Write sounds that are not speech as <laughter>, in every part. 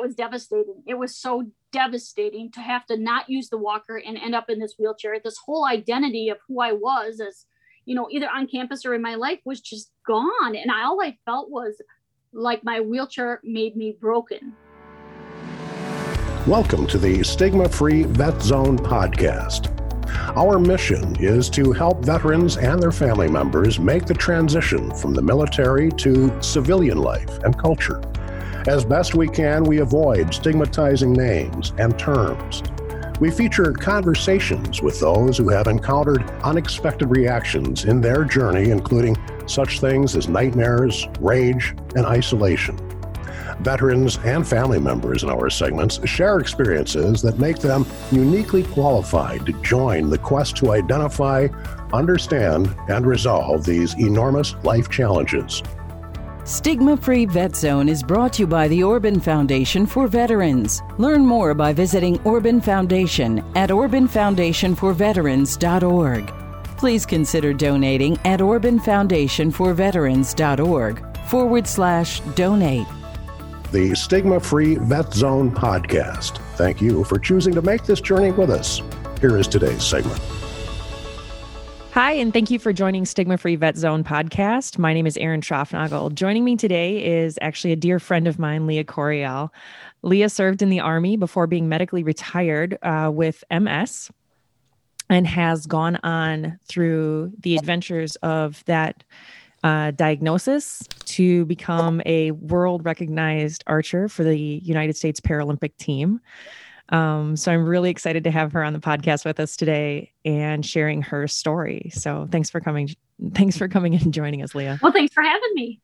it was devastating. It was so devastating to have to not use the walker and end up in this wheelchair. This whole identity of who I was as, you know, either on campus or in my life was just gone. And all I felt was like my wheelchair made me broken. Welcome to the Stigma Free Vet Zone podcast. Our mission is to help veterans and their family members make the transition from the military to civilian life and culture. As best we can, we avoid stigmatizing names and terms. We feature conversations with those who have encountered unexpected reactions in their journey, including such things as nightmares, rage, and isolation. Veterans and family members in our segments share experiences that make them uniquely qualified to join the quest to identify, understand, and resolve these enormous life challenges. Stigma Free Vet Zone is brought to you by the Orban Foundation for Veterans. Learn more by visiting Orban Foundation at orbanfoundationforveterans.org. Please consider donating at orbanfoundationforveterans.org forward slash donate. The Stigma Free Vet Zone podcast. Thank you for choosing to make this journey with us. Here is today's segment. Hi, and thank you for joining Stigma Free Vet Zone podcast. My name is Erin Schraufnagel. Joining me today is actually a dear friend of mine, Lia Coryell. Lia served in the Army before being medically retired uh, with MS and has gone on through the adventures of that uh, diagnosis to become a world recognized archer for the United States Paralympic team. Um, so I'm really excited to have her on the podcast with us today and sharing her story. So thanks for coming. Thanks for coming and joining us, Lia. Well, thanks for having me.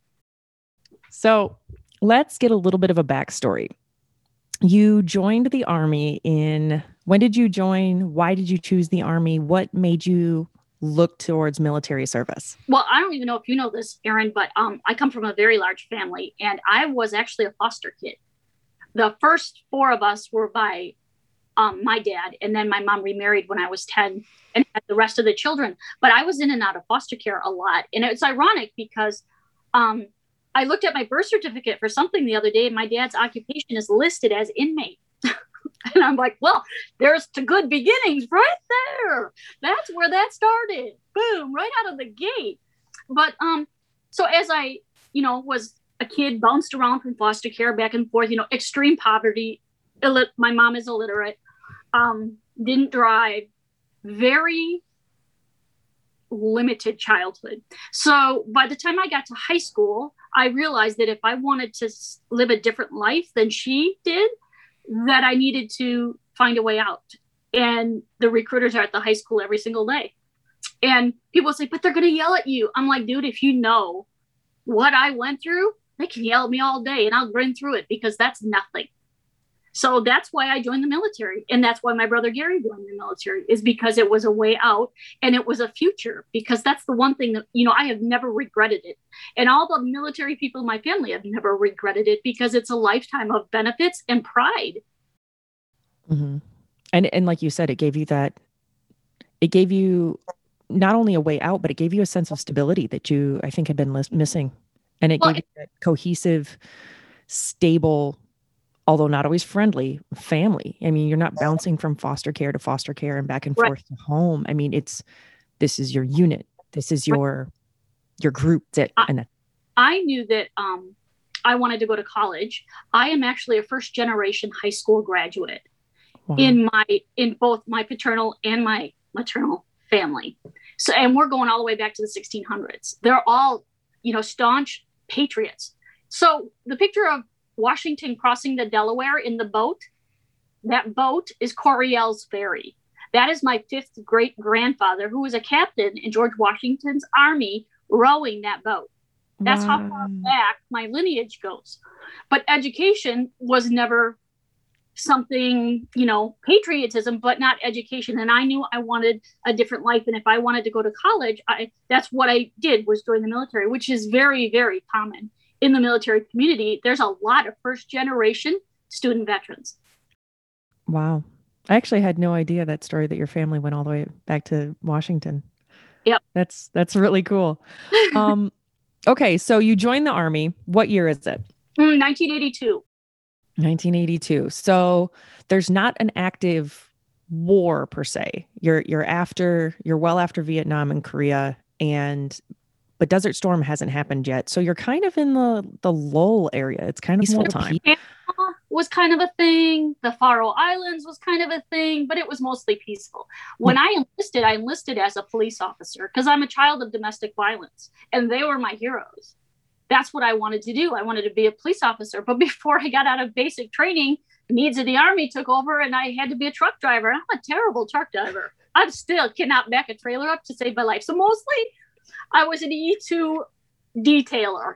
So let's get a little bit of a backstory. You joined the army in when did you join? Why did you choose the army? What made you look towards military service? Well, I don't even know if you know this, Erin, but um, I come from a very large family, and I was actually a foster kid the first four of us were by um, my dad, and then my mom remarried when I was 10 and had the rest of the children. But I was in and out of foster care a lot. And it's ironic because um, I looked at my birth certificate for something the other day, and my dad's occupation is listed as inmate. <laughs> and I'm like, well, there's to good beginnings right there. That's where that started. Boom, right out of the gate. But um, so as I, you know, was a kid bounced around from foster care back and forth, you know, extreme poverty. My mom is illiterate, um, didn't drive, very limited childhood. So by the time I got to high school, I realized that if I wanted to live a different life than she did, that I needed to find a way out. And the recruiters are at the high school every single day. And people say, but they're going to yell at you. I'm like, dude, if you know what I went through, they can yell at me all day and I'll grin through it because that's nothing. So that's why I joined the military. And that's why my brother Gary joined the military, is because it was a way out and it was a future. Because that's the one thing that, you know, I have never regretted it. And all the military people in my family have never regretted it because it's a lifetime of benefits and pride. Mm-hmm. And, and like you said, it gave you that, it gave you not only a way out, but it gave you a sense of stability that you, I think, had been missing and it well, gave you that cohesive, stable, although not always friendly, family. I mean, you're not bouncing from foster care to foster care and back and right. forth to home. I mean, it's this is your unit. This is your right. your group that I, and I knew that um I wanted to go to college. I am actually a first generation high school graduate wow. in my in both my paternal and my maternal family. So and we're going all the way back to the 1600s. They're all, you know, staunch patriots. So the picture of Washington crossing the Delaware in the boat, that boat is Coryell's ferry. That is my fifth great grandfather, who was a captain in George Washington's army, rowing that boat. That's wow. how far back my lineage goes. But education was never something, you know, patriotism, but not education. And I knew I wanted a different life. And if I wanted to go to college, I that's what I did was join the military, which is very, very common in the military community. There's a lot of first generation student veterans. Wow. I actually had no idea that story that your family went all the way back to Washington. Yep. That's that's really cool. <laughs> Um okay, so you joined the army. What year is it? 1982. 1982. So there's not an active war per se. You're you're after you're well after Vietnam and Korea and but Desert Storm hasn't happened yet. So you're kind of in the the lull area. It's kind of full time. Was kind of a thing. The Faroe Islands was kind of a thing, but it was mostly peaceful. Hmm. When I enlisted, I enlisted as a police officer because I'm a child of domestic violence, and they were my heroes. That's what I wanted to do. I wanted to be a police officer. But before I got out of basic training, needs of the army took over, and I had to be a truck driver. I'm a terrible truck driver. I still cannot back a trailer up to save my life. So mostly I was an E2 detailer.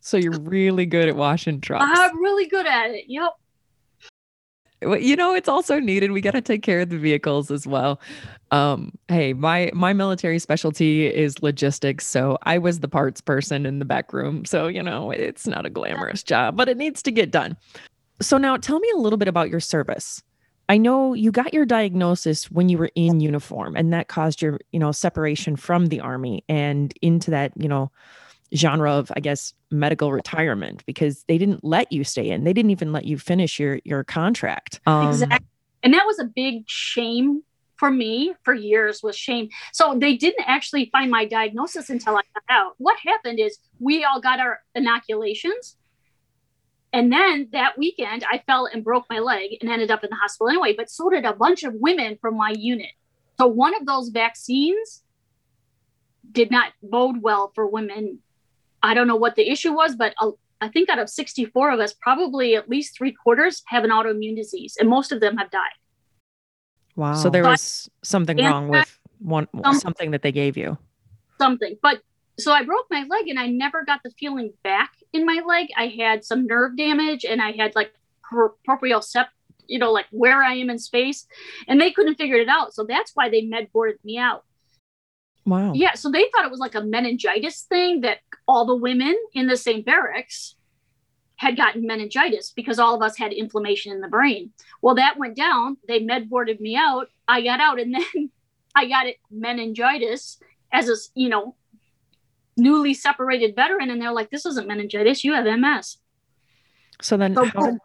So you're really good at washing trucks. I'm really good at it. Yep. You know, it's also needed. We got to take care of the vehicles as well. Um, hey, my my military specialty is logistics, so I was the parts person in the back room. So you know, it's not a glamorous job, but it needs to get done. So now, tell me a little bit about your service. I know you got your diagnosis when you were in uniform and that caused your, you know, separation from the army and into that, you know, genre of I guess medical retirement because they didn't let you stay in. They didn't even let you finish your your contract. Um, exactly. And that was a big shame for me for years was shame. So they didn't actually find my diagnosis until I got out. What happened is we all got our inoculations and then that weekend, I fell and broke my leg and ended up in the hospital anyway. But so did a bunch of women from my unit. So one of those vaccines did not bode well for women. I don't know what the issue was, but I think out of 64 of us, probably at least three quarters have an autoimmune disease, and most of them have died. Wow. So there was something wrong with one something that they gave you. Something. But so I broke my leg and I never got the feeling back in my leg. I had some nerve damage and I had like propriocept, you know, like where I am in space, and they couldn't figure it out. So that's why they med boarded me out. Wow. Yeah. So they thought it was like a meningitis thing that all the women in the same barracks had gotten meningitis because all of us had inflammation in the brain. Well, that went down. They med boarded me out. I got out and <laughs> then I got it meningitis as a, you know, newly separated veteran and they're like this isn't meningitis you have ms so then so, how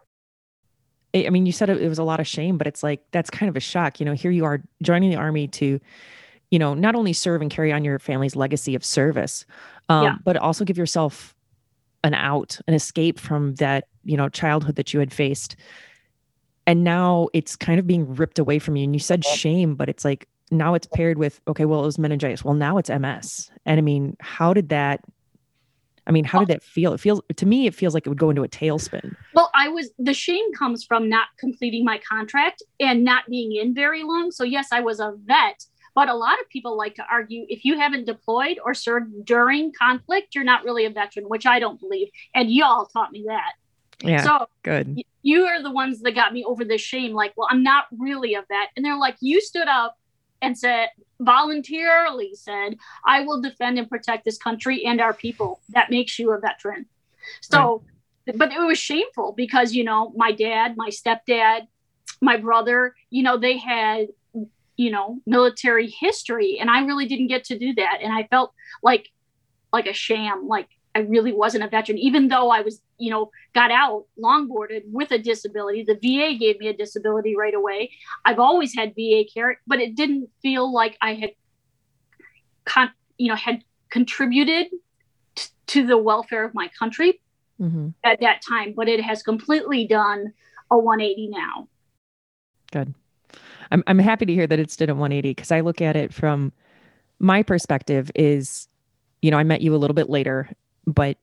i mean you said it, it was a lot of shame but it's like that's kind of a shock you know here you are joining the army to you know not only serve and carry on your family's legacy of service um, yeah. but also give yourself an out an escape from that you know childhood that you had faced. And now it's kind of being ripped away from you. And you said shame but it's like now it's paired with okay well it was meningitis. Well now it's ms and i mean how did that i mean how did that feel? It feels to me it feels like it would go into a tailspin. Well i was the shame comes from not completing my contract and not being in very long. So yes i was a vet but a lot of people like to argue if you haven't deployed or served during conflict you're not really a veteran which i don't believe. And y'all taught me that. Yeah so good. you are the ones that got me over this shame like well i'm not really a vet. And they're like you stood up and said voluntarily said i will defend and protect this country and our people. That makes you a veteran. So right. but it was shameful because you know my dad my stepdad my brother you know they had you know military history and i really didn't get to do that and i felt like like a sham like I really wasn't a veteran, even though I was, you know, got out longboarded with a disability. The VA gave me a disability right away. I've always had VA care, but it didn't feel like I had, con- you know, had contributed t- to the welfare of my country mm-hmm. at that time. But it has completely done a 180 now. Good. I'm I'm happy to hear that it's did a 180 because I look at it from my perspective is you know, I met you a little bit later but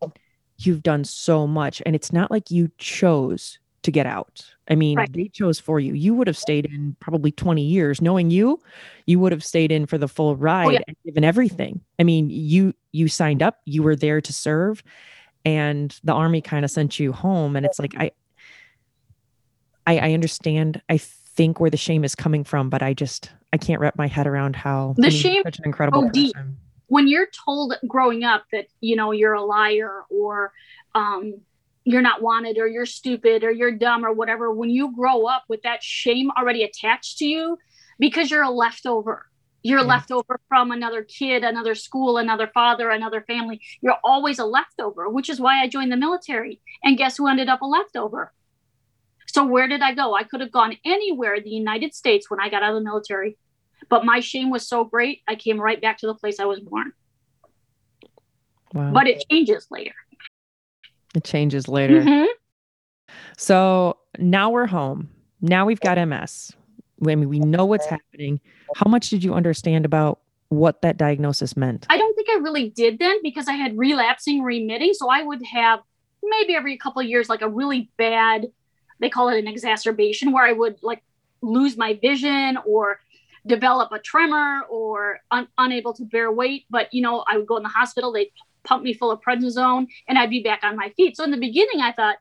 you've done so much and it's not like you chose to get out. I mean, right. they chose for you. You would have stayed in probably 20 years. Knowing you, you would have stayed in for the full ride oh, yeah. and given everything. I mean, you you signed up, you were there to serve, and the army kind of sent you home. And it's like I I, I understand. I think where the shame is coming from, but I just I can't wrap my head around how the shame such an incredible person. Deep when you're told growing up that you know you're a liar or um, you're not wanted or you're stupid or you're dumb or whatever when you grow up with that shame already attached to you because you're a leftover You're Yeah. leftover from another kid, another school, another father, another family. You're always a leftover, which is why I joined the military. And guess who ended up a leftover? So where did I go? I could have gone anywhere in the United States when I got out of the military. But my shame was so great, I came right back to the place I was born. Wow. But it changes later. it changes later. Mhm. So now we're home. Now we've got MS. I mean, we know what's happening. How much did you understand about what that diagnosis meant? I don't think I really did then because I had relapsing remitting. So I would have maybe every couple of years like a really bad, they call it an exacerbation, where I would like lose my vision or develop a tremor or un- unable to bear weight. But you know, I would go in the hospital, they'd pump me full of prednisone, and I'd be back on my feet. So in the beginning, I thought,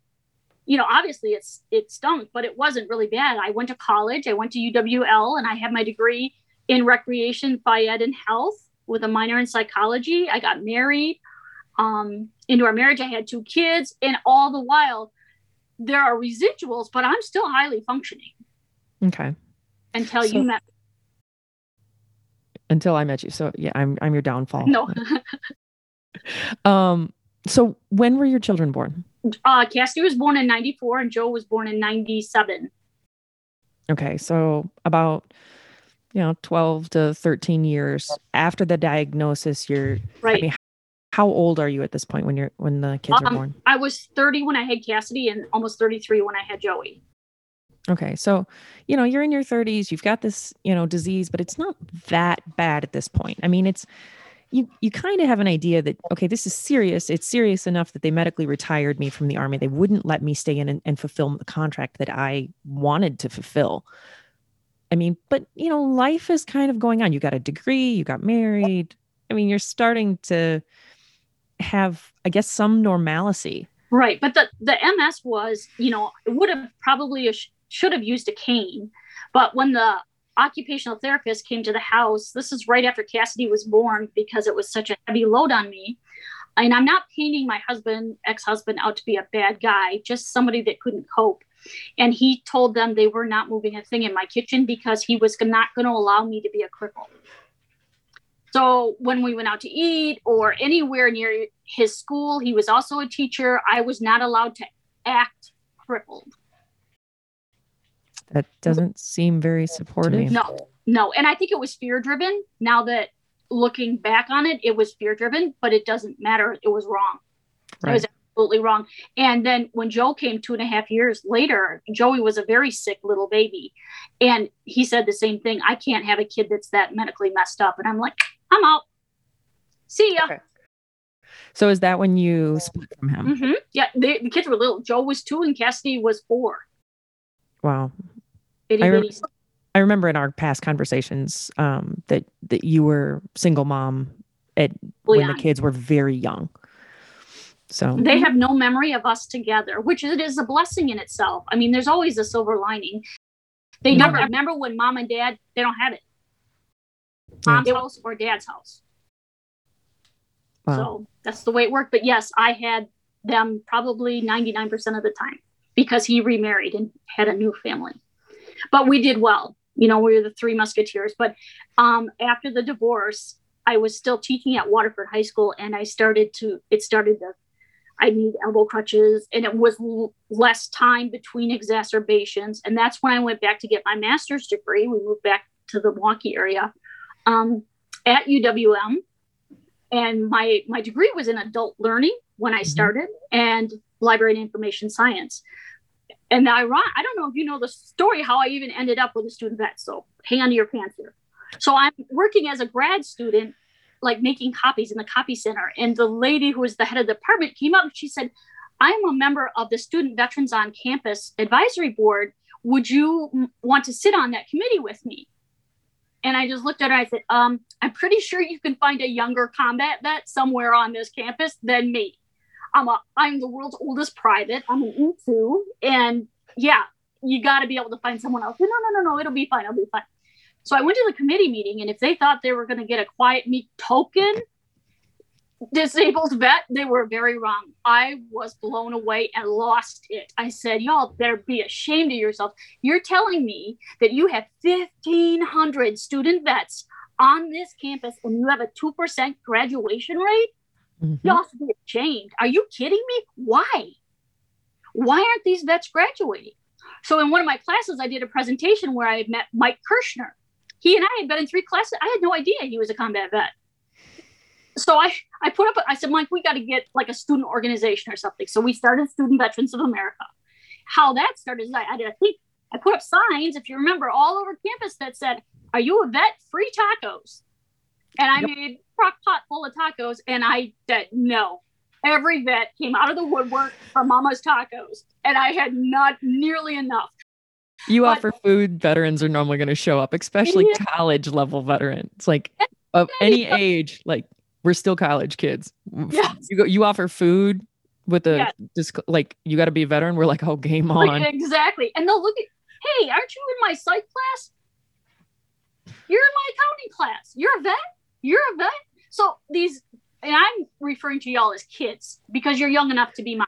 you know, obviously it's it stunk, but it wasn't really bad. I went to college, I went to UWL, and I have my degree in recreation, phyed, and health with a minor in psychology. I got married. Um, into our marriage, I had two kids, and all the while, there are residuals, but I'm still highly functioning Okay. until So- you met. Until I met you. So yeah, I'm I'm your downfall. No, <laughs> Um. So when were your children born? uh, Cassidy was born in '94, and Joe was born in '97. Okay, so about you know 12 to 13 years after the diagnosis, you're Right. mean, how old are you at this point when you're when the kids are Um, born? I was 30 when I had Cassidy, and almost 33 when I had Joey. Okay, so you know you're in your 30s, you've got this you know disease, but it's not that bad at this point. I mean, it's you you kind of have an idea that okay, this is serious. It's serious enough that they medically retired me from the army. They wouldn't let me stay in and, and fulfill the contract that I wanted to fulfill. I mean, but you know, life is kind of going on. You got a degree, you got married. I mean, you're starting to have, I guess, some normalcy. Right, but the the MS was, you know, it would have probably uh, should have used a cane, but when the occupational therapist came to the house, this is right after Cassidy was born because it was such a heavy load on me. And I'm not painting my husband, ex-husband, out to be a bad guy, just somebody that couldn't cope. And he told them they were not moving a thing in my kitchen because he was not going to allow me to be a cripple. So when we went out to eat or anywhere near his school, he was also a teacher. I was not allowed to act crippled. That doesn't seem very supportive. No, no. And I think it was fear driven. Now that looking back on it, it was fear driven, but it doesn't matter. It was wrong. It was absolutely wrong. And then when Joe came two and a half years later, Joey was a very sick little baby. And he said the same thing I can't have a kid that's that medically messed up. And I'm like, I'm out. See ya. Okay. So is that when you split from him? hmm Yeah, they, the kids were little. Joe was two and Cassidy was four. Wow. Itty I rem- I remember in our past conversations um, that that you were single mom at when the kids were very young. So They have no memory of us together, which it is a blessing in itself. I mean, there's always a silver lining. They never remember when mom and dad they don't have it. Yeah. Mom's house or dad's house. wow. So that's the way it worked. But yes, I had them probably 99% of the time because he remarried and had a new family. But we did well. You know, we were the three musketeers. But um, after the divorce, I was still teaching at Waterford High School and I started to, it started to, I need elbow crutches and it was l- less time between exacerbations. And that's when I went back to get my master's degree. We moved back to the Milwaukee area um, at UWM and my my degree was in adult learning when I Mhm. started and library and information science. And I I don't know if you know the story how I even ended up with a student vet. So hang on to your pants here. So I'm working as a grad student, like making copies in the copy center. And the lady who was the head of the department came up and she said, I'm a member of the Student Veterans on Campus Advisory Board. Would you want to sit on that committee with me? And I just looked at her. I said, um, I'm pretty sure you can find a younger combat vet somewhere on this campus than me. I'm a, I'm the world's oldest private. I'm an E2, and yeah, you got to be able to find someone else. No, no, no, no, it'll be fine. It'll be fine. So I went to the committee meeting, and if they thought they were going to get a quiet, meek token disabled vet, they were very wrong. I was blown away and lost it. I said, Y'all better be ashamed of yourself. You're telling me that you have 1,500 student vets on this campus and you have a 2% graduation rate, mm-hmm. have to be ashamed. Are you kidding me? Why? Why aren't these vets graduating? So in one of my classes, I did a presentation where I met Mike Kirschner. He and I had been in three classes. I had no idea he was a combat vet. So I, I put up, I said, Mike, we got to get like a student organization or something. So we started Student Veterans of America. How that started is I, I, did, I think I put up signs, if you remember, all over campus that said, Are you a vet? Free tacos. And I yep. made crock pot full of tacos. And I said, No. Every vet came out of the woodwork for Mama's tacos. And I had not nearly enough. You but, offer food, veterans are normally going to show up, especially yeah. college level veterans. Like of any age, like we're still college kids. Yes. You go, you offer food with a yes. just like you got to be a veteran. We're like, oh, game on. Exactly. And they'll look at hey, aren't you in my psych class? You're in my accounting class. You're a vet. You're a vet. So these, and I'm referring to y'all as kids because you're young enough to be my.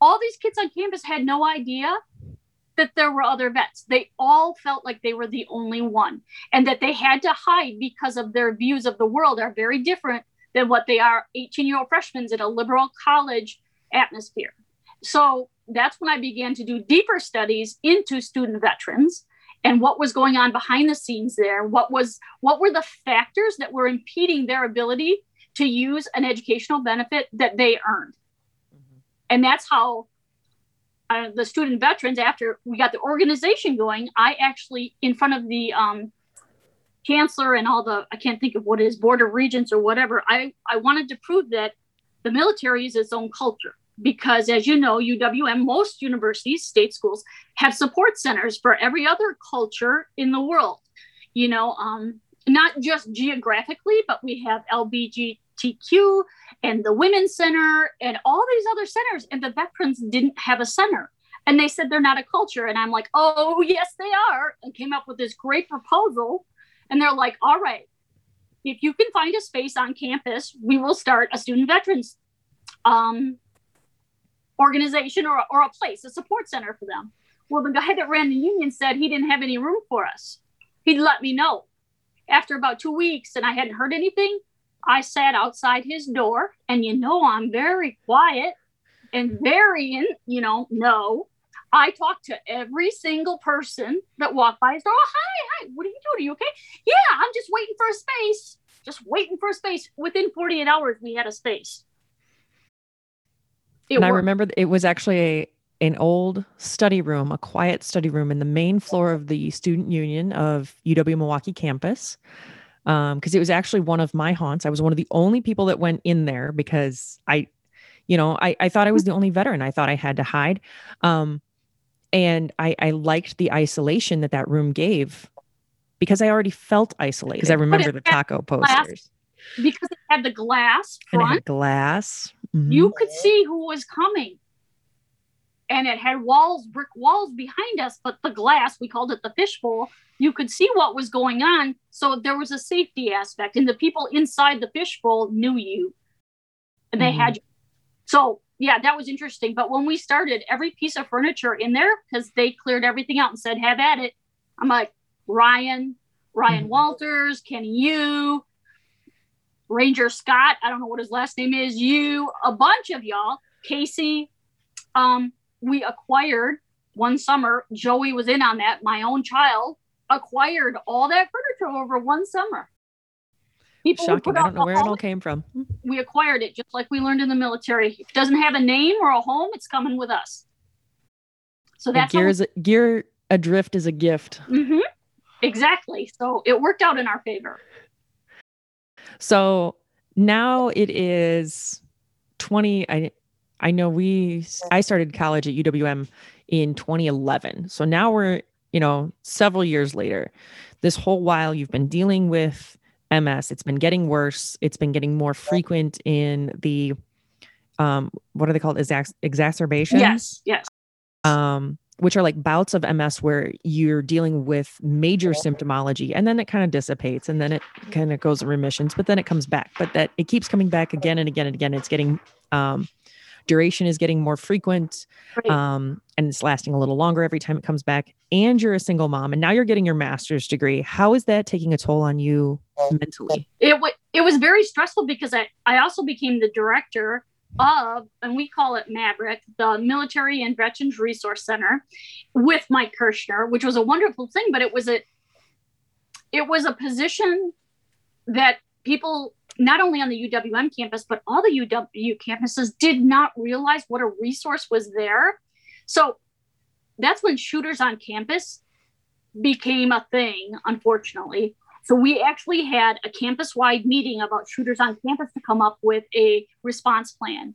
All these kids on campus had no idea that there were other vets. They all felt like they were the only one and that they had to hide because of their views of the world are very different than what they are 18 year old freshmen in a liberal college atmosphere. So that's when I began to do deeper studies into student veterans and what was going on behind the scenes there. What was what were the factors that were impeding their ability to use an educational benefit that they earned? Mm-hmm. And that's how uh, the student veterans, after we got the organization going, I actually, in front of the um, chancellor and all the, I can't think of what is, board of regents or whatever, I, I wanted to prove that the military is its own culture. Because as you know uwm most universities state schools have support centers for every other culture in the world. You know um, not just geographically but we have lbgtq and the women's center and all these other centers and the veterans didn't have a center and they said they're not a culture and i'm like oh yes they are and came up with this great proposal and they're like all right if you can find a space on campus we will start a student veterans um, organization or, or a place, a support center for them. Well, the guy that ran the union said he didn't have any room for us. He'd let me know. After about two weeks and I hadn't heard anything, I sat outside his door. And you know, I'm very quiet and mm-hmm. very, in, you know, no. I talked to every single person that walked by his door. Oh, hi, hi. What are you doing? Are you okay? Yeah, I'm just waiting for a space. Just waiting for a space. Within 48 hours, we had a space. It and worked. I remember it was actually a an old study room, a quiet study room in the main floor of the student union of UW Milwaukee campus. Um, because it was actually one of my haunts. I was one of the only people that went in there because I, you know, I, I thought I was the only veteran. I thought I had to hide. Um, and I, I liked the isolation that that room gave because I already felt isolated. Because I remember the taco posters. Because it had the glass front. And it had glass. Mm-hmm. You could see who was coming. And it had walls, brick walls behind us, but the glass, we called it the fishbowl, you could see what was going on. So there was a safety aspect. And the people inside the fishbowl knew you. And they mm-hmm. had you. So yeah, that was interesting. But when we started, every piece of furniture in there, because they cleared everything out and said, have at it. I'm like, Ryan, Ryan mm-hmm. Walters, Kenny you, Ranger Scott, I don't know what his last name is, you, a bunch of y'all, Casey. Um, we acquired one summer. Joey was in on that. My own child acquired all that furniture over one summer. People Shocking. I don't know where it all came from. We acquired it just like we learned in the military. If it doesn't have a name or a home, it's coming with us. So that's gear, we- is a, gear adrift is a gift. Mm-hmm. Exactly. So it worked out in our favor. So now it is 20 I I know we I started college at UWM in 2011. So now we're, you know, several years later. This whole while you've been dealing with MS. It's been getting worse. It's been getting more frequent in the um what are they called? Exac- exacerbations? Yes, yes. Um which are like bouts of MS where you're dealing with major symptomology and then it kind of dissipates and then it kind of goes in remissions, but then it comes back. But that it keeps coming back again and again and again. It's getting um, duration is getting more frequent Right. um, and it's lasting a little longer every time it comes back. And you're a single mom, and now you're getting your master's degree. How is that taking a toll on you mentally? it was it was very stressful because I, I also became the director of and we call it Maverick, the Military and Veterans Resource Center with Mike Kirschner, which was a wonderful thing, but it was a it was a position that people not only on the UWM campus but all the UW campuses did not realize what a resource was there. So that's when shooters on campus became a thing, unfortunately. So we actually had a campus wide meeting about shooters on campus to come up with a response plan.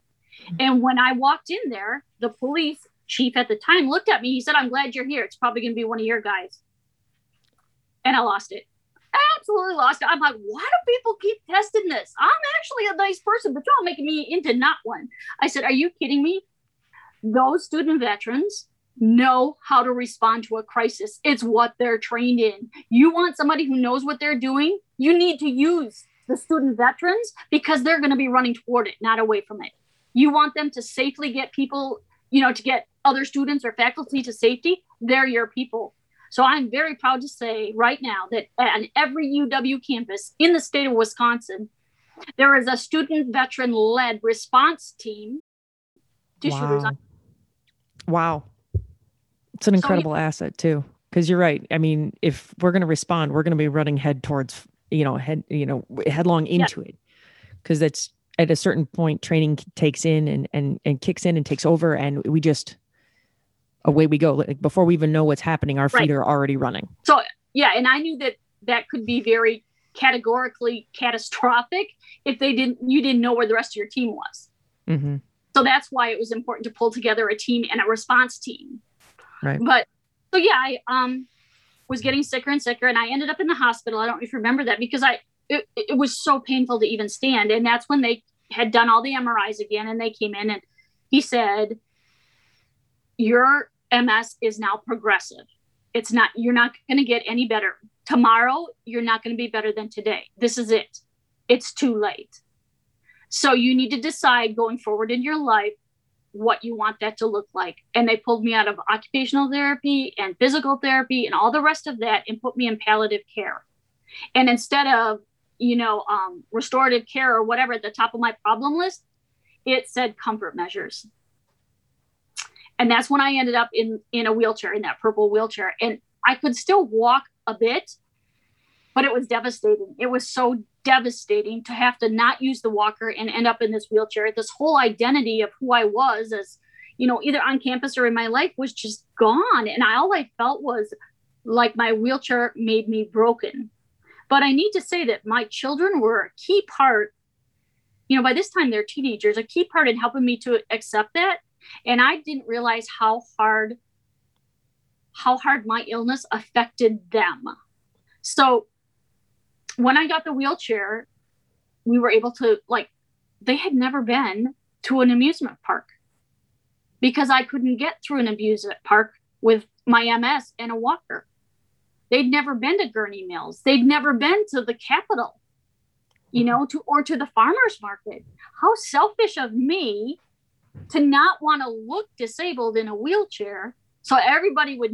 And when I walked in there, the police chief at the time looked at me. He said, I'm glad you're here. It's probably going to be one of your guys. And I lost it. Absolutely lost. I'm like, why do people keep testing this? I'm actually a nice person, but y'all making me into not one. I said, Are you kidding me? Those student veterans know how to respond to a crisis. It's what they're trained in. You want somebody who knows what they're doing, you need to use the student veterans because they're going to be running toward it, not away from it. You want them to safely get people, you know, to get other students or faculty to safety. They're your people. So I'm very proud to say right now that on every UW campus in the state of Wisconsin, there is a student veteran led response team to shooters Wow. on Wow. It's an So, incredible asset too. Because you're right. I mean, if we're going to respond, we're going to be running head towards, you know, head, you know, headlong into it. Because that's at a certain point, training takes in and and and kicks in and takes over, and we just away we go. Like before we even know what's happening, our feet Right. are already running. So yeah, and I knew that that could be very categorically catastrophic if they didn't you didn't know where the rest of your team was. hmm So that's why it was important to pull together a team and a response team. Right. But so yeah, I um was getting sicker and sicker and I ended up in the hospital. I don't you remember that because I it, it was so painful to even stand. And that's when they had done all the MRIs again and they came in and he said, Your MS is now progressive. It's not, you're not going to get any better. Tomorrow, you're not going to be better than today. This is it. It's too late. So you need to decide going forward in your life what you want that to look like. And they pulled me out of occupational therapy and physical therapy and all the rest of that and put me in palliative care. And instead of, you know, um, restorative care or whatever at the top of my problem list, it said comfort measures. And that's when I ended up in in a wheelchair, in that purple wheelchair. And I could still walk a bit, but it was devastating. It was so devastating to have to not use the walker and end up in this wheelchair. This whole identity of who I was as, you know, either on campus or in my life was just gone. And I, all I felt was like my wheelchair made me broken. But I need to say that my children were a key part. You know, by this time they're teenagers, a key part in helping me to accept that. And I didn't realize how hard how hard my illness affected them. So when I got the wheelchair, we were able to like they had never been to an amusement park because I couldn't get through an amusement park with my MS and a walker. They'd never been to Gurnee Mills. They'd never been to the Capitol, you know, to or to the farmers market. How selfish of me to not want to look disabled in a wheelchair so everybody would